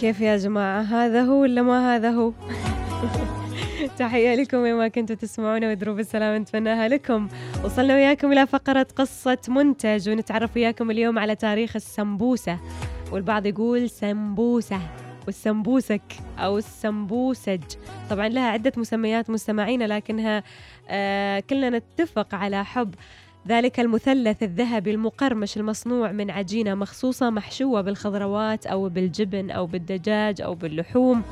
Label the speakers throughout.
Speaker 1: كيف يا جماعة؟ هذا هو ولا ما هذا هو؟ تحية لكم وين كنتوا تسمعونا ودروب السلام نتمناها لكم. وصلنا وياكم إلى فقرة قصة منتج ونتعرف وياكم اليوم على تاريخ السمبوسة. والبعض يقول سمبوسة. والسمبوسك أو السمبوسج. طبعا لها عدة مسميات مستمعين لكنها آه كلنا نتفق على حب. ذلك المثلث الذهبي المقرمش المصنوع من عجينة مخصوصة محشوة بالخضروات أو بالجبن أو بالدجاج أو باللحوم.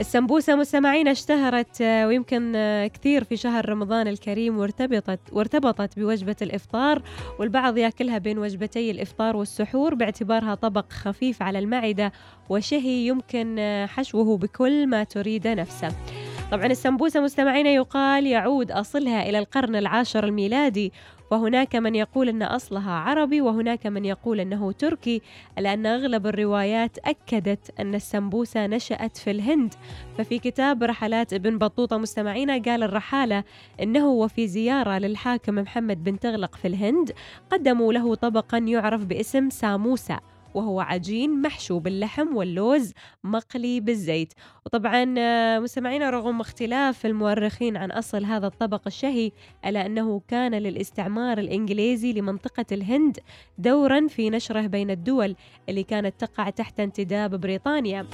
Speaker 1: السمبوسة مستمعين اشتهرت آه، ويمكن آه، كثير في شهر رمضان الكريم وارتبطت وارتبطت بوجبة الإفطار والبعض يأكلها بين وجبتي الإفطار والسحور باعتبارها طبق خفيف على المعدة وشهي يمكن آه، حشوه بكل ما تريد نفسه. طبعا السمبوسة مستمعين يقال يعود أصلها إلى القرن العاشر الميلادي وهناك من يقول أن أصلها عربي وهناك من يقول أنه تركي لأن أغلب الروايات أكدت أن السمبوسة نشأت في الهند. ففي كتاب رحلات ابن بطوطة مستمعينا قال الرحالة أنه وفي زيارة للحاكم محمد بن تغلق في الهند قدموا له طبقا يعرف باسم ساموسا وهو عجين محشو باللحم واللوز مقلي بالزيت. وطبعا آه، مستمعينا رغم اختلاف المؤرخين عن أصل هذا الطبق الشهي ألا أنه كان للاستعمار الإنجليزي لمنطقة الهند دورا في نشره بين الدول اللي كانت تقع تحت انتداب بريطانيا.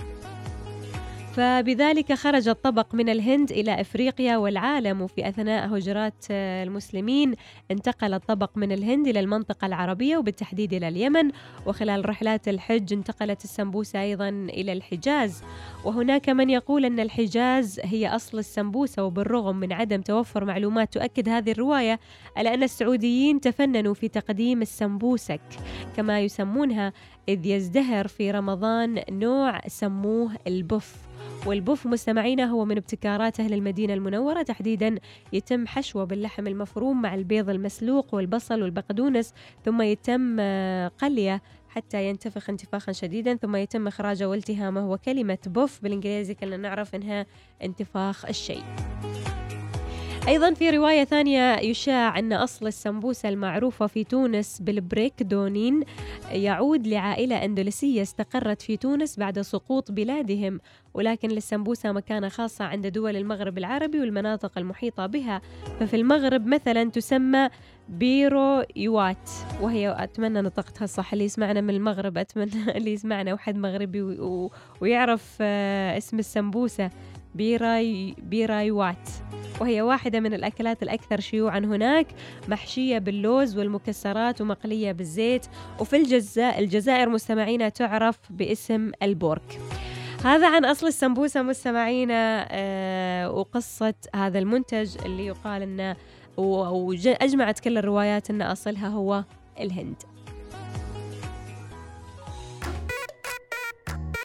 Speaker 1: فبذلك خرج الطبق من الهند إلى إفريقيا والعالم وفي أثناء هجرات المسلمين. انتقل الطبق من الهند إلى المنطقة العربية وبالتحديد إلى اليمن. وخلال رحلات الحج انتقلت السمبوسة أيضا إلى الحجاز. وهناك من يقول أن الحجاز هي أصل السمبوسة وبالرغم من عدم توفر معلومات تؤكد هذه الرواية ألا أن السعوديين تفننوا في تقديم السمبوسك. كما يسمونها إذ يزدهر في رمضان نوع سموه البف والبوف مستمعينا هو من ابتكارات أهل المدينة المنورة. تحديدا يتم حشوة باللحم المفروم مع البيض المسلوق والبصل والبقدونس ثم يتم آه، قلية حتى ينتفخ انتفاخا شديدا ثم يتم إخراجه والتهامه وكلمة بوف بالإنجليزي كلنا نعرف إنها انتفاخ الشيء. أيضا في رواية ثانية يشاع أن أصل السمبوسة المعروفة في تونس بالبريك دنوني يعود لعائلة أندلسية استقرت في تونس بعد سقوط بلادهم ولكن للسمبوسة مكانة خاصة عند دول المغرب العربي والمناطق المحيطة بها. ففي المغرب مثلا تسمى بريوات وهي أتمنى نطقتها صح اللي يسمعنا من المغرب أتمنى اللي يسمعنا واحد مغربي ويعرف آه، اسم السمبوسة. بيراي بيرايوات وهي واحدة من الأكلات الأكثر شيوعا هناك محشية باللوز والمكسرات ومقلية بالزيت. وفي الجزائر الجزائر مستمعينا تعرف باسم البورك. هذا عن أصل السمبوسة مستمعينا آه وقصة هذا المنتج اللي يقال أنه وأجمعت كل الروايات أن أصلها هو الهند.